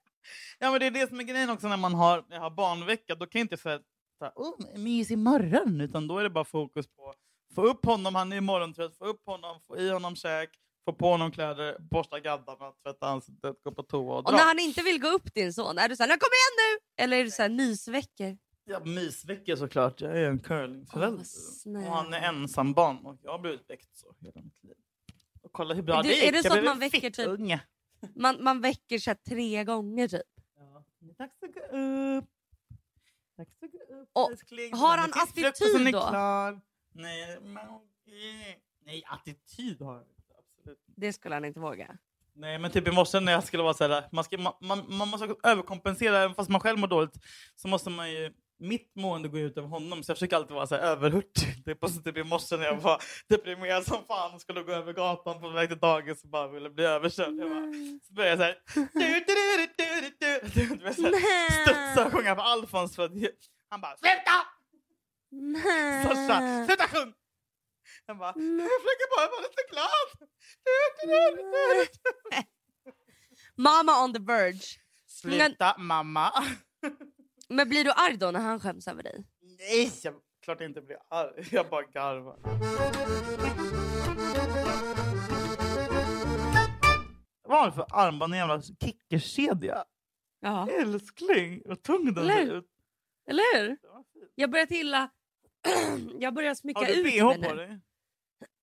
Ja, men det är det som är grejen också när man har, jag har barnvecka. Då kan jag inte säga så oh, mys imorgon. Utan då är det bara fokus på få upp honom, han är morgontrött, få upp honom, få i honom käk, få på honom kläder, borsta gaddarna, tvätta ansiktet, gå på toa och Och dra. när han inte vill gå upp din son, är du såhär kom igen nu? Eller är du såhär mysveckor? Ja, mysvecka såklart. Jag är en curlingförälder. snäll. och han är ensam barn och jag har blivit väckt så hela mitt liv. Och kolla hur bra Du- det gick. är det så att man väcker typ-. Man, man väcker sig tre gånger typ. Ja, dags att gå upp. Dags att gå upp Och har han attityd då? Nej, men, nej, attityd har han inte. Absolut. Det skulle han inte våga. Nej, men typ i morse när jag skulle vara så här, man, ska, man, man, man måste överkompensera, även fast man själv mår dåligt, så måste man ju mitt mående gå ut över honom. Så jag försöker alltid vara så här överhurtig. Typ, och så typ i morse när jag var deprimerad som fan och skulle gå över gatan på väg till dagis och bara ville bli överkörd. Jag bara, så började jag så här, du, du, du, du, du, du, du, vet, så här, studsa och sjunga på Alfons för att han bara sluta! Sasha, sluta sjung! Jag bara, jag försöker bara vara lite glad. Mama on the verge. Sluta mamma. Men blir du arg då när han skäms över dig? Nej, jag klart jag inte blir arg. Jag bara garvar. Vad har du för armband? En jävla kickerkedja? Ja. Älskling, vad tung den ser ut. Eller hur? Jag börjar till Jag börjar smycka Har du ut bh mig på nu. dig?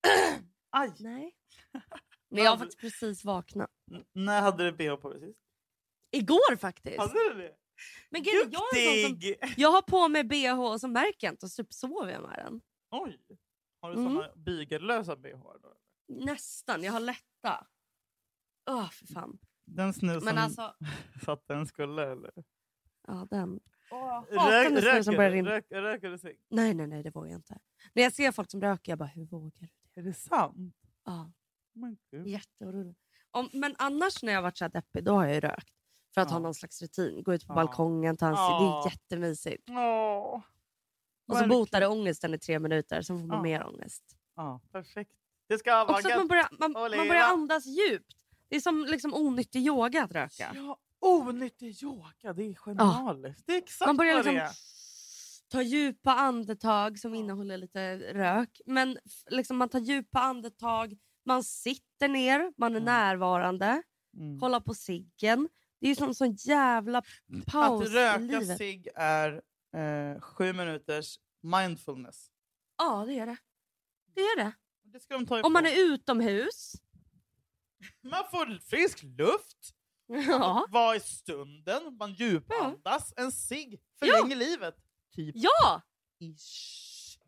Aj! Nej. Men jag har faktiskt precis vaknat. N- när hade du bh på dig sist? Igår faktiskt. Hade du det? Men är, jag, är som, jag har på mig bh och så märker jag inte och så typ sover jag med den. Oj! Har du Mm. såna bygellösa bh då? Nästan, jag har lätta. Åh, för fan. Den snus som Men alltså, satt den skulle eller? ja den. Åh, Rök, röker, börjar du? rinna. rök, röker du cigg? Nej, nej, nej, det vågar jag inte. När jag ser folk som röker, jag bara, hur vågar du det? Är det sant? Ja, gud. jätteorolig. Men annars när jag har varit så här deppig, då har jag ju rökt. För att Ja. ha någon slags rutin. Gå ut på Ja. balkongen, ta en Ja. Det är jättemysigt. Åh. Och så botar det ångesten i tre minuter, sen får man Ja. mer ångest. Ja, perfekt. Det ska vara Också att man börjar, man, man börjar andas djupt. Det är som liksom onyttig yoga att röka. Ja, onyttig yoga. Det är genialiskt. Det är exakt Man börjar liksom ta djupa andetag som Ja. innehåller lite rök. Men liksom man tar djupa andetag, man sitter ner, man är Mm. närvarande, Mm. kollar på ciggen. Det är ju som sån jävla paus Att i röka cigg är eh, sju minuters mindfulness. Ja, det är det. Det är det. Det de Om man är utomhus. man får frisk luft. Ja. Vad är stunden? Man djupandas. En cigg Ja. förlänger livet. Typ. ja! Ish.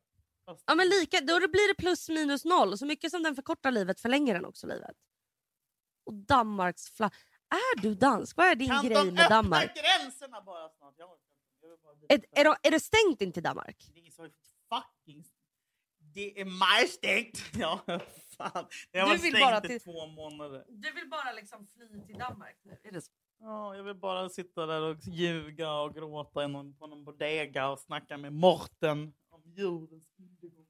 Ja men lika, då blir det plus minus noll. Så mycket som den förkortar livet förlänger den också livet. Och Danmarks flagga. Är du dansk? Vad är din Kan grej de med öppna Danmark? gränserna bara snart? Jag orkar inte. Jag vill bara Är, är, de, är det stängt in till Danmark? Det är så fucking... Det är majstängt! Ja, fan. Det har varit stängt bara i till- två månader. Du vill bara liksom fly till Danmark nu? Är det så? Ja, jag vill bara sitta där och ljuga och gråta i någon, på någon bodega och snacka med Morten om jordens undergång.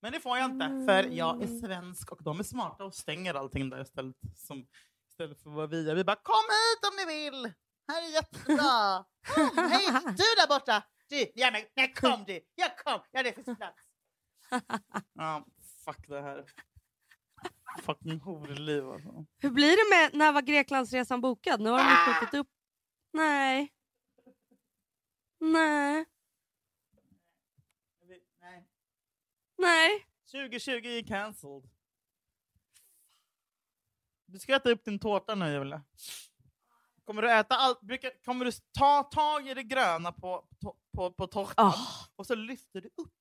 Men det får jag inte, för jag är svensk och de är smarta och stänger allting där istället. Som, istället för vad vi är. Vi bara kom hit om ni vill! Här är jättebra! Kom hit! Du där borta! Du, ja, men, nej, kom du! Ja, kom! Ja, det finns plats. Ja, fuck det här. Fucking horliv alltså. Hur blir det med när var Greklandsresan bokad? Nu har de ju skjutit upp. Nej. Nej. Nej. Nej. 2020 är cancelled. Du ska äta upp din tårta nu Julia. Kommer du äta allt? Brukar, kommer du ta tag i det gröna på, på, på, på tårtan Ah. och så lyfter du upp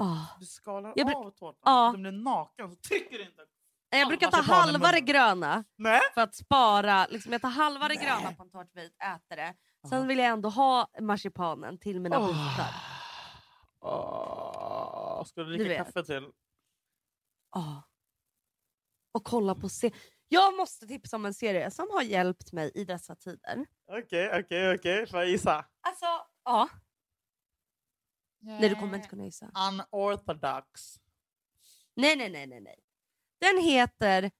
Ah. Du skalar Jag av tårtan Ja. så den blir naken så trycker du inte. Jag brukar ta halva det gröna Nej. för att spara. Liksom jag tar halva det gröna på en tårtbit, äter det. Sen vill jag ändå ha marsipanen till mina Åh. bitar. Åh, Ska du dricka vet. kaffe till? Ah. Och kolla på se. Jag måste tipsa om en serie som har hjälpt mig i dessa tider. Okej, okej, okej. Får jag gissa? Alltså, ja. Nej, du kommer inte kunna gissa. Unorthodox. Nej, nej, nej, nej, nej. Den heter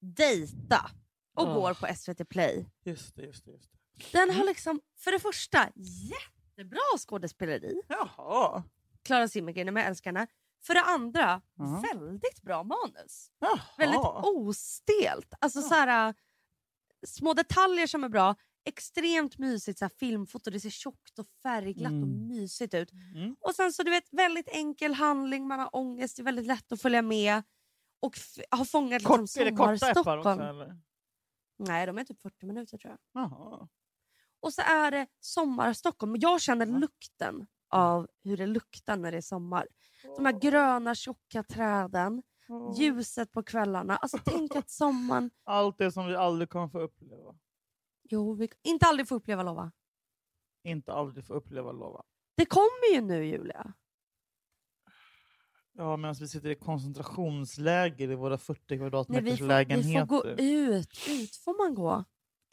Dejta och Åh. går på SVT Play. Just det, just det. Just det. Den Mm. har liksom, för det första, jättebra skådespeleri. Jaha. Klara Zimmergren är med, älskar henne. För det andra, Ja. väldigt bra manus. Jaha. Väldigt ostelt. Alltså så här, små detaljer som är bra. Extremt mysigt så här, filmfoto. Det ser tjockt och färgglatt och Mm. mysigt ut. Mm. Och sen så du vet, väldigt enkel handling, man har ångest, det är väldigt lätt att följa med. Och f- har fångat liksom Kort, är det korta appar också eller? Nej, de är typ 40 minuter tror jag. Jaha. Och så är det Sommar-Stockholm. Jag känner Ja. lukten av hur det luktar när det är sommar. De här gröna tjocka träden, ljuset på kvällarna. Alltså tänk att sommaren... Allt det som vi aldrig kommer få uppleva. Jo, vi inte aldrig få uppleva lova. Inte aldrig få uppleva lova. Det kommer ju nu Julia. Ja, medan vi sitter i koncentrationsläger i våra 40 Nej, kvadratmeters vi, får, vi lägenheter. får gå ut. Ut får man gå.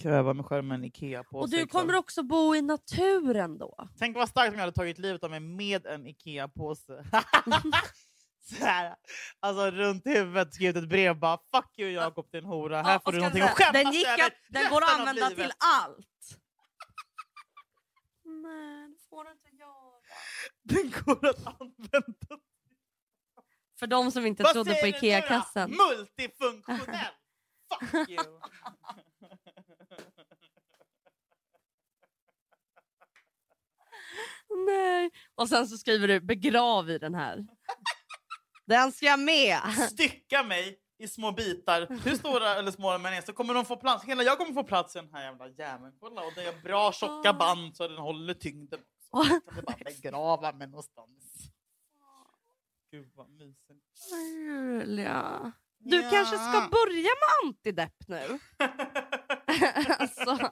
Kräva med skärmen Ikea på Och sig du kommer också bo i naturen då. Tänk vad starkt om jag hade tagit livet av mig med en Ikea-påse. Så här, alltså runt huvudet skrivit ett brev bara fuck you Jakob din hora, här Ja, får du någonting jag att säga, skämmas den, gick över att, den går att använda till allt. Nej, det får du inte göra. Den går att använda. För de som inte Vad trodde på? Ikea-kassen. Multifunktionell! Fuck you! Nej. Och sen så skriver du begrav i den här. Den ska med. Stycka mig i små bitar, hur stora eller små de än är, så kommer de få plats. Hela jag kommer få plats i den här jävla jäveln. Kolla, och det är bra tjocka Åh. band så den håller tyngden. också. Jag kan bara begrava mig någonstans. Gud vad mysigt. Julia. Du Ja. kanske ska börja med antidepp nu? alltså,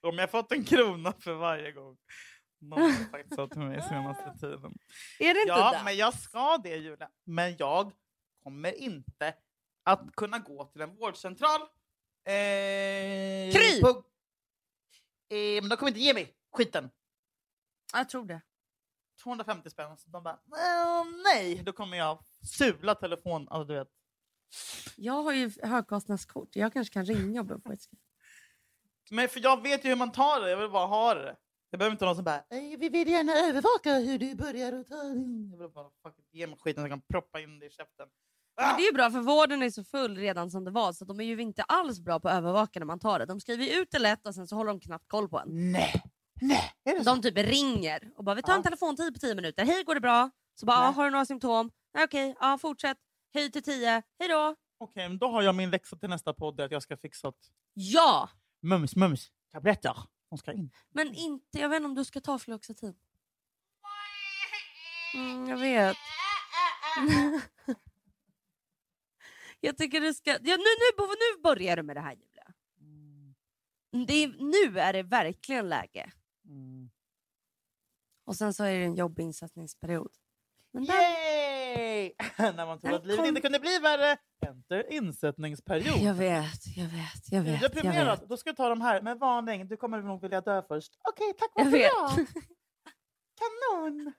Om jag fått en krona för varje gång någon har sagt så till mig senaste tiden. är det inte Ja, det? men jag ska det Julia. Men jag kommer inte att kunna gå till en vårdcentral. Eh, Kry! På, eh, men de kommer inte ge mig skiten. Jag tror det. 250 spänn. Så de bara, "Eh, nej. Då kommer jag sula telefon. Alltså, du vet. Jag har ju högkostnadskort. Jag kanske kan ringa och be få ett. Men för jag vet ju hur man tar det. Jag vill bara ha det. Jag behöver inte någon som bara, "Eh, vi vill gärna övervaka hur du börjar att ta det. Jag vill bara fuck, ge mig skiten så jag kan proppa in det i käften. Men det är ju bra för vården är så full redan som det var så de är ju inte alls bra på att övervaka när man tar det. De skriver ut det lätt och sen så håller de knappt koll på en. Nej, nej. Är det så? De typ ringer och bara vi tar en Ja. telefontid på 10 minuter. Hej går det bra? Så bara ah, har du några symptom? Nej okej, ja fortsätt. Höj till 10. Hej då. Okej, men då har jag min läxa till nästa podd, att jag ska fixa att Ja! Mums, mums. Tabletter som ska in. Men inte, jag vet inte om du ska ta fluoxetin. Mm, jag vet. jag tycker du ska... Ja, nu, nu, nu börjar du med det här Julia. Det är, nu är det verkligen läge. Mm. Och sen så är det en jobbig insättningsperiod. Men där, Yay! När man trodde att livet kom- inte kunde bli värre. Enter insättningsperiod. jag vet, jag vet, jag vet. Jag deprimerad? vet. Då ska du ta de här. Men varning, du kommer nog vilja dö först. Okej, tack Jag varför vet. jag? Kanon!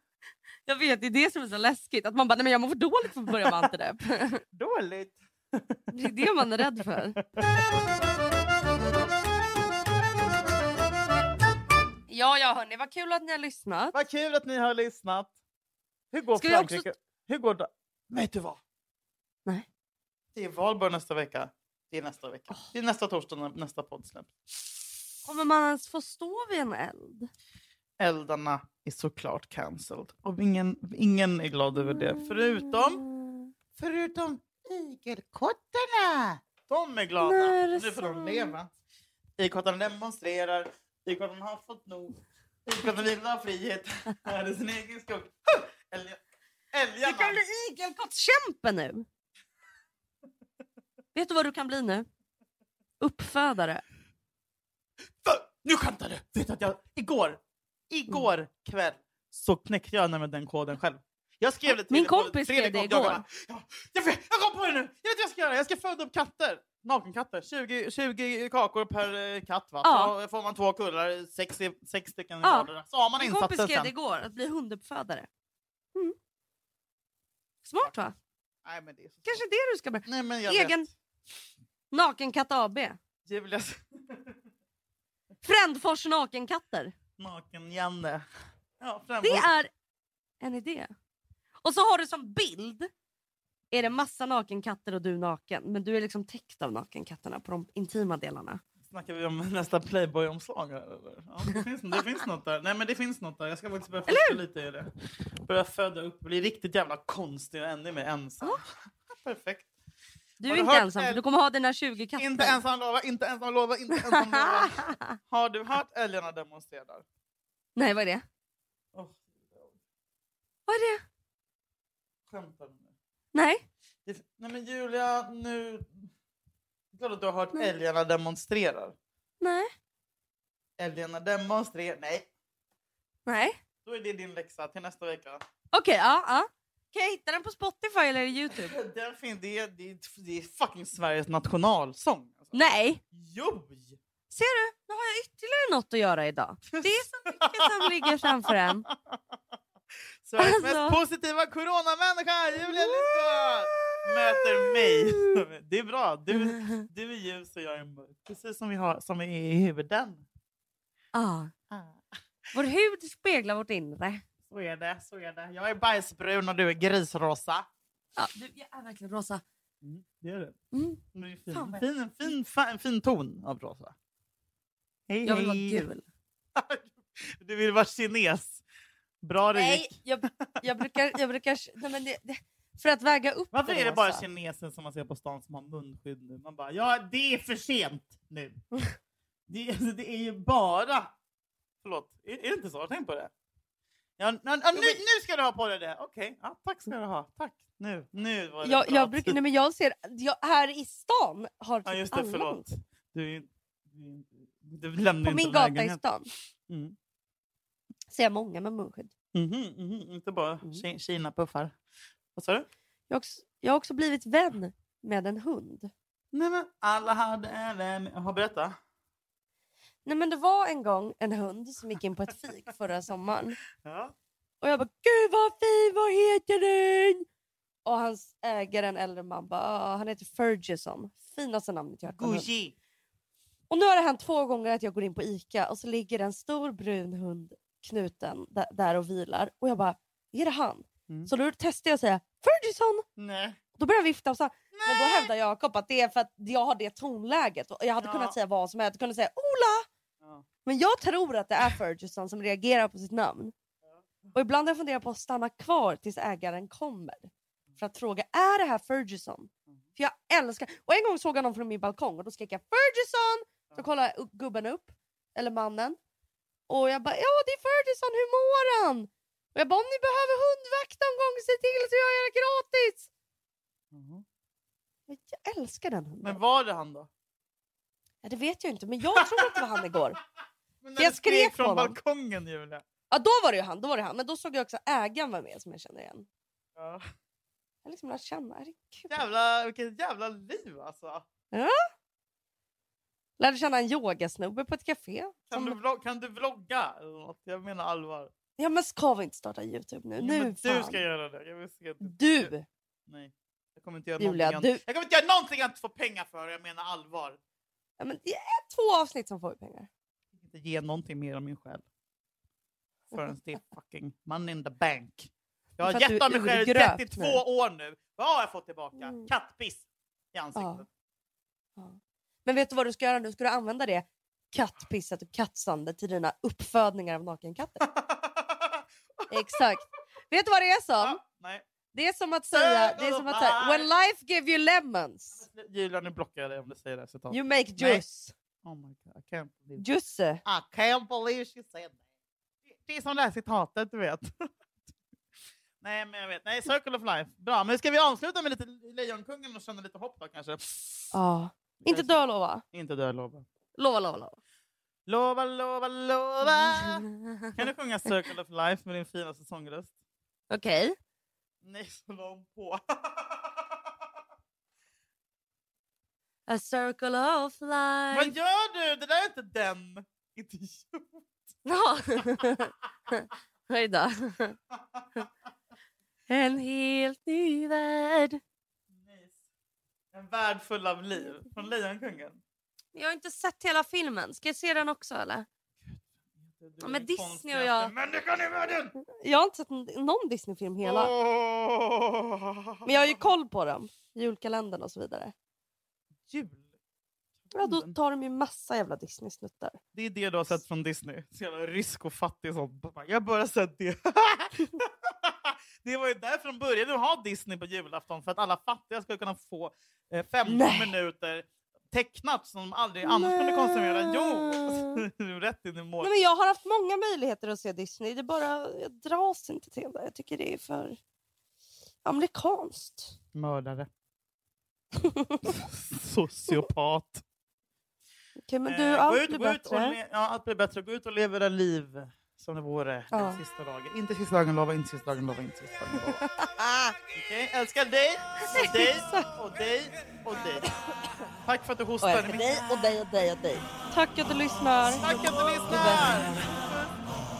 Jag vet, det är det som är så läskigt. Att man bara, nej men jag mår dåligt för att börja med antidepp. Dåligt. Det är det man är rädd för. Ja, ja hörni, vad kul att ni har lyssnat. Vad kul att ni har lyssnat. Hur går Ska vi också- Frankrike? Hur går det? Vet du vad? Nej. Det är valborg nästa vecka. Det är nästa vecka. Det är nästa torsdag när nästa podd släpps. Kommer man ens få stå vid en eld? Eldarna är såklart cancelled. Och ingen, ingen är glad över det. Förutom, Mm. förutom igelkottarna. De är glada. Nej, är nu får de leva. Igelkottarna demonstrerar. Igelkottarna har fått nog. Igelkottarna vill ha frihet. Här är sin egen skog. Älgarna. Du kan bli igelkottskämpe nu. Vet du vad du kan bli nu? Uppfödare. För, nu skämtar du! Vet att jag igår, igår Mm. kväll så knäckte jag nämligen den koden själv. Jag skrev det till Min kompis skrev det jag igår. jag, vet, jag kom på det nu! Jag vet vad jag ska göra! Jag ska föda upp katter! Nakenkatter. 20, 20 kakor per eh, katt va? Ja. Så får man två kullar, sex, sex stycken Ja. vardera. Så har man Min kompis skrev det igår, att bli hunduppfödare. Mm. Smart va? Nej men det är så Kanske det du ska börja. Nej men jag Egen vet. Nakenkatt AB. Julias Frändfors nakenkatter. naken-Janne. Ja, Det är en idé. Och så har du som bild är det massa nakenkatter och du naken. Men du är liksom täckt av nakenkatterna på de intima delarna. Snackar vi om nästa Playboy-omslag? här, eller? Ja, det, finns, det finns något där. Nej men det finns något där. Jag ska faktiskt börja forska lite i det. Börja föda upp, bli riktigt jävla konstig och ännu mer ensam. Perfekt. Du Har är du inte hört ensam för du kommer ha dina 20 katter. Inte ensam lova, inte ensam lova, inte ensam lova. Har du hört älgarna demonstrerar? Nej vad är det? Oh, Vad är det? skämtar du nu? Nej. Det, nej men Julia, nu... Klart att du har hört Nej. älgarna demonstrerar. Nej. Älgarna demonstrerar. Nej, Nej. då är det din läxa till nästa vecka. Okej, ja, ja. Kan jag hitta den på Spotify eller Youtube? Den fin, det, är, det, är, det är fucking Sveriges nationalsång. Alltså. Nej. Jo! Ser du? Nu har jag ytterligare något att göra idag. Det är så mycket som ligger framför en. Sveriges Alltså. mest positiva coronamänniska, Julia Lyskova, möter mig. Det är bra. Du, du är ljus och jag är mörk. Precis som vi, har, som vi är i huvuden. Ah. Vår hud speglar vårt inre. Så är det. Så är det. Jag är bajsbrun och du är grisrosa. Ja, du, jag är verkligen rosa. det är det. Mm. Det är fin, Fan, fin, fin, en fin ton av rosa. Hej, Jag vill vara gul. Du vill vara kines. Bra det Nej, gick. jag, jag brukar... Jag brukar nej, men det, det, för att väga upp Varför är det bara kinesen som man ser på stan som har munskydd nu? Man bara, ja det är för sent nu. det, alltså, det är ju bara... Förlåt, är, är det inte så? Tänk på det. Ja, nu, nu ska du ha på dig det. Okej, ja, tack ska du ha. Tack. Nu, nu var det Jag, bra jag, brukar, nej, men jag ser... Jag, här i stan har typ Ja just det, alla förlåt. Du, du, du lämnar På inte min gata i stan Mm. Ser jag många med munskydd. Mhm, mhm, Inte bara Mm. Ki- Kina-puffar. Vad sa du? Jag också, jag har också blivit vän med en hund. Nej men alla hade en vän. Jaha, berätta. Nej men det var en gång en hund som gick in på ett fik förra sommaren. Ja. Och jag bara gud vad fin, vad heter den? Och hans ägare, en äldre man, bara "Ah, han heter Ferguson. Finaste namnet jag har. Gucci. Och nu har det hänt två gånger att jag går in på Ica och så ligger en stor brun hund knuten där, där och vilar. Och jag bara, är det han? Mm. Så då testar jag att säga Ferguson. Nej. Då börjar jag vifta och så, men då hävdar Jakob att det är för att jag har det tonläget. Och jag hade Ja. kunnat säga vad som helst. Jag kunde säga Ola! Ja. Men jag tror att det är Ferguson som reagerar på sitt namn. Och ibland har jag funderat på att stanna kvar tills ägaren kommer. För att fråga, är det här Ferguson? Mm. För jag älskar... Och en gång såg jag någon från min balkong och då skrek jag Ferguson! Så kollade gubben upp, eller mannen. Och jag bara ja det är Ferguson, hur mår han? Och jag bara om ni behöver hundvakt någon gång, se till så gör jag det gratis! Men Jag älskar den hunden. Men var det han då? Ja, det vet jag inte men jag tror att det var han igår. Men För jag skrek från honom. balkongen Julia. Ja då var det ju han, då var det han. Men då såg jag också ägaren var med som jag känner igen. Ja. Jag har liksom lärt känna, herregud. Jävla, vilket jävla liv alltså. Lärde känna en yogasnubbe på ett café. Kan, Som... du, vlogga, kan du vlogga? Jag menar allvar. Ja men ska vi inte starta Youtube nu? Jo, nu men fan. du ska göra det. Jag vill se att Du! Nej. Jag kommer inte göra Julia, någonting. du- Du... Jag kommer inte göra någonting jag inte får pengar för. Jag menar allvar. Ja, men det är två avsnitt som får pengar. Jag kan inte ge någonting mer av min själ. Förrän det är fucking money in the bank. Jag har du gett av mig själv urgröpt 32 nu. år nu. Vad har jag fått tillbaka? Mm. Kattpiss i ansiktet. Ja. Men vet du vad du ska göra nu? Ska du använda det kattpisset och kattsandet till dina uppfödningar av nakenkatter? Exakt. Vet du vad det är som? Ja, nej. Det är som att säga, det är som att säga When life give you lemons, Julia, nu blockar jag dig om du säger det här citatet. you make Nej. juice. Oh my god, I can't believe Juice. I can't believe she said that. Det- Det är som det här citatet, du vet. Nej, men jag vet. Nej, Circle of Life. Bra, men ska vi avsluta med lite Lejonkungen och känna lite hopp då kanske? Ja. Inte dö lova. Inte dö, lova. Lova, lova, lova. Lova, lova, lova! Kan du sjunga Circle of Life med din fina sångröst? Okej. Nej, så långt på. A circle of Vad life. gör du? Det där är inte den. Idiot. Ja. Oj då. En helt ny värld. En värld full av liv från Lejonkungen. Jag har inte sett hela filmen. Ska jag se den också eller? Ja, men Disney och jag- Människan i världen! Jag har inte sett någon Disney-film hela. Men jag har ju koll på dem. Julkalendern och så vidare. Jul. Ja, då tar de ju massa jävla Disney-snuttar. Det är det du har sett från Disney. Så jävla rysk och fattig sånt. Jag har bara sett det. det var ju därför de började ha Disney på julafton. För att alla fattiga skulle kunna få eh, 15 Nej. minuter tecknat som de aldrig annars kunde konsumera. Jo! Rätt in i mål. Men jag har haft många möjligheter att se Disney. Det bara, jag dras inte till det. Jag tycker det är för amerikanskt. Mördare. Sociopat. Okej, men du, Eh, allt ut, blir och bättre. le- ja, allt blir bättre. Gå ut och leva era liv som det vore Ja. den sista dagen. Inte sista dagen, lova. Inte sista dagen, lova. Inte sista dagen, lova. Okej, älskar dig, och dig, och dig, och dig. Tack för att du Och hostade. jag älskar dig och dig och dig och dig. Tack att du lyssnar. Tack att du lyssnar!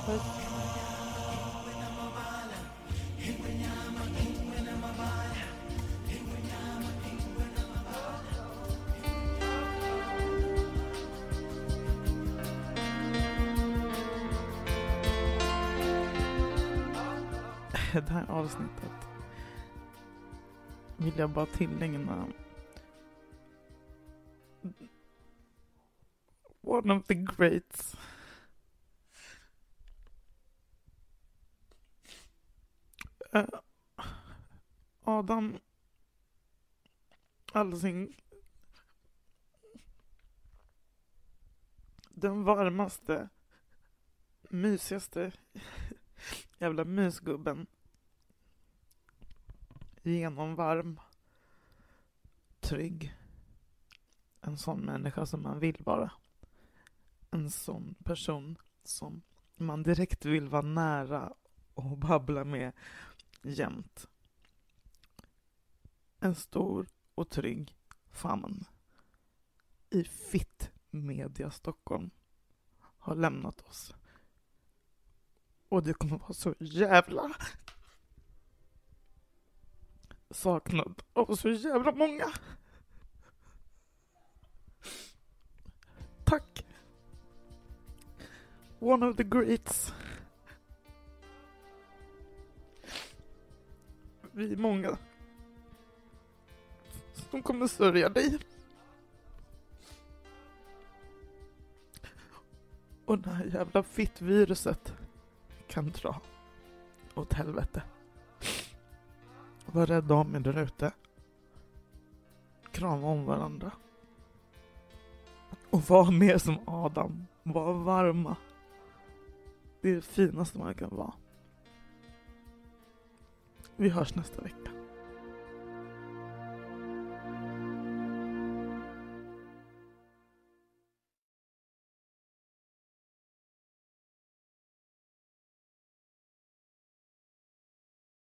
Puss. Det här avsnittet vill jag bara tillägna one of the greats. Uh, Adam Alsing den varmaste, mysigaste jävla mysgubben. Genomvarm. Trygg. En sån människa som man vill vara. En sån person som man direkt vill vara nära och babbla med jämt. En stor och trygg famn i Fitt Media Stockholm har lämnat oss. Och det kommer vara så jävla saknad av så jävla många. Tack. One of the greats. Vi är många som kommer sörja dig. Och det här jävla fittviruset kan dra åt helvete. Var rädda om er där ute. krama om varandra. Och var mer som Adam. Var varma. Det är det finaste man kan vara. Vi hörs nästa vecka.